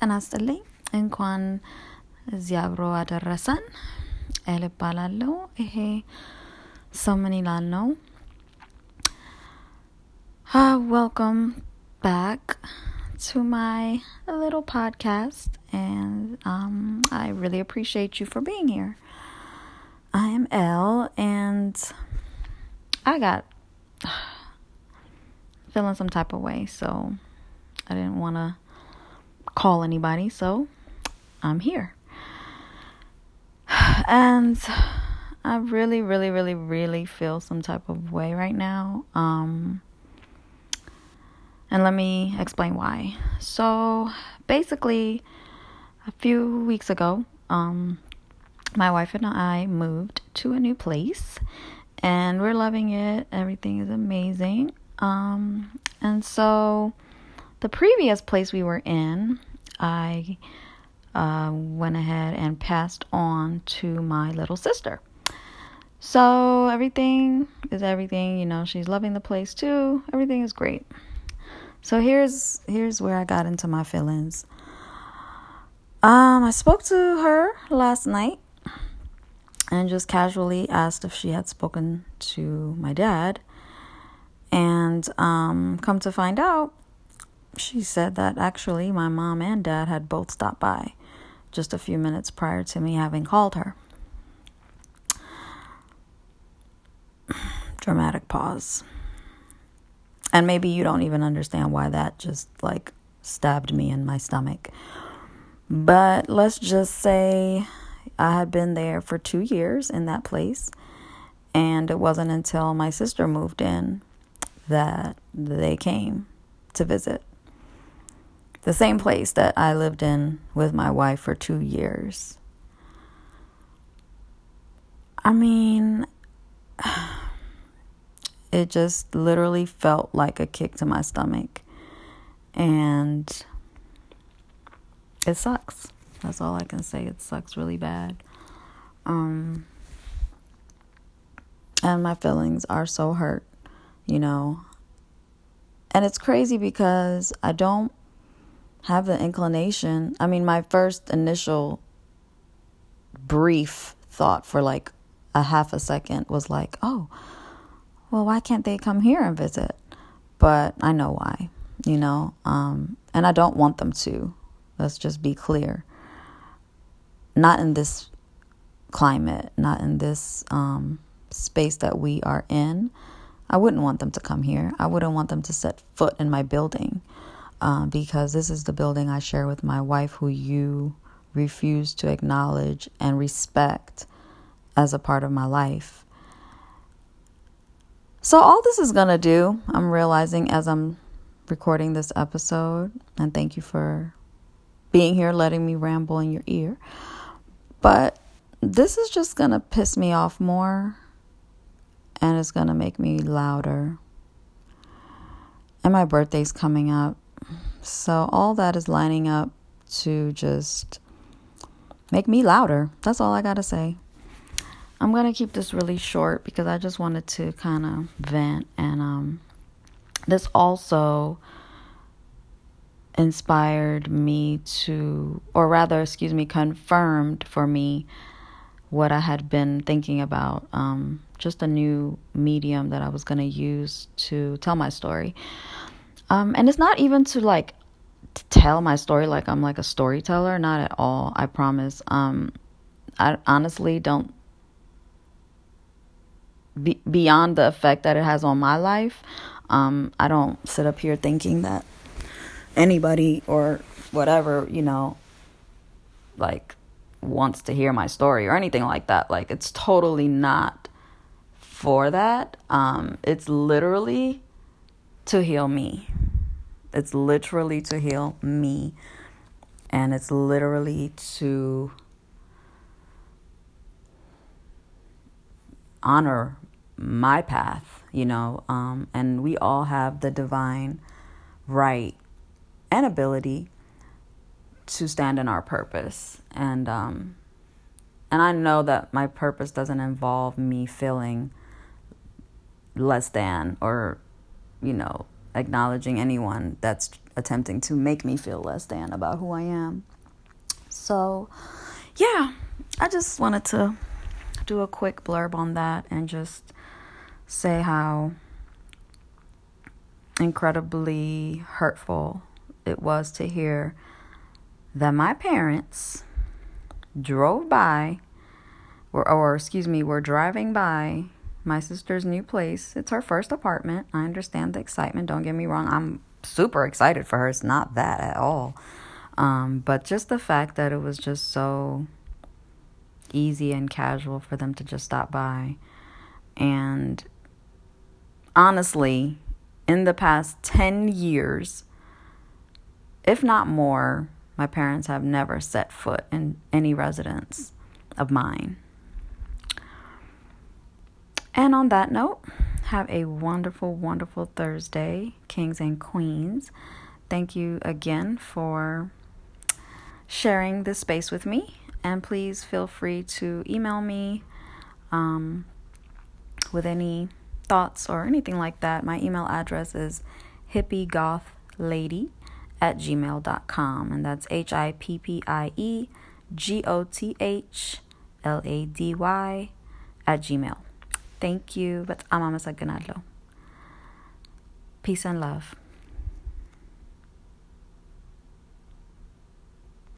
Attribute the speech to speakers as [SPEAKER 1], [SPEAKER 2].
[SPEAKER 1] ጤና ይስጥልኝ እንኳን እዚህ አብሮ አደረሰን ኤል እባላለሁ ይሄ ሰው ምን ይላል ነው welcome back to my little podcast and um, i really appreciate you for being here i am Elle and i got feeling some type of way so i didn't want to call anybody, so I'm here. And I really, really, really, really feel some type of way right now. Um, and let me explain why. So basically, a few weeks ago, um, my wife and I moved to a new place, and we're loving it. Everything is amazing. Um, and so the previous place we were in, I uh, went ahead and passed on to my little sister. So everything is everything, you know, she's loving the place too. Everything is great. So here's here's where I got into my feelings. Um, I spoke to her last night and just casually asked if she had spoken to my dad. And um, come to find out, she said that actually my mom and dad had both stopped by just a few minutes prior to me having called her. Dramatic pause. And maybe you don't even understand why that just like stabbed me in my stomach. But let's just say I had been there for two years in that place. And it wasn't until my sister moved in that they came to visit the same place that I lived in with my wife for two years. I mean, it just literally felt like a kick to my stomach. And it sucks. That's all I can say. It sucks really bad. Um, and my feelings are so hurt, you know. And it's crazy because I don't have the inclination. I mean, my first initial brief thought for like a half a second was like, oh, well, why can't they come here and visit? But I know why, you know, um, and I don't want them to. Let's just be clear. Not in this climate, not in this um, space that we are in. I wouldn't want them to come here. I wouldn't want them to set foot in my building um, because this is the building I share with my wife, who you refuse to acknowledge and respect as a part of my life. So, all this is going to do, I'm realizing as I'm recording this episode, and thank you for being here, letting me ramble in your ear. But this is just going to piss me off more and it's going to make me louder. And my birthday's coming up. So all that is lining up to just make me louder. That's all I got to say. I'm going to keep this really short because I just wanted to kind of vent and um this also inspired me to or rather excuse me confirmed for me what I had been thinking about um just a new medium that I was going to use to tell my story. Um, and it's not even to like to tell my story like I'm like a storyteller, not at all. I promise. Um, I honestly don't. Be, beyond the effect that it has on my life, um, I don't sit up here thinking that anybody or whatever you know, like wants to hear my story or anything like that. Like it's totally not for that. Um, it's literally to heal me. It's literally to heal me. And it's literally to honor my path, you know. Um, and we all have the divine right and ability to stand in our purpose. And um, and I know that my purpose doesn't involve me feeling less than or you know acknowledging anyone that's attempting to make me feel less than about who I am. So, yeah, I just wanted to do a quick blurb on that and just say how incredibly hurtful it was to hear that my parents drove by or, or excuse me were driving by my sister's new place. It's her first apartment. I understand the excitement. Don't get me wrong. I'm super excited for her. It's not that at all. Um, but just the fact that it was just so easy and casual for them to just stop by. And honestly in the past 10 years if not more, my parents have never set foot in any residence of mine. And on that note, have a wonderful, wonderful Thursday, kings and queens. Thank you again for sharing this space with me. And please feel free to email me um, with any thoughts or anything like that. My email address is hippiegoth.lady at gmail.com. And that's H I P P I E G O T H L A D Y at gmail. Thank you. But amama sa ganadlo. Peace and love.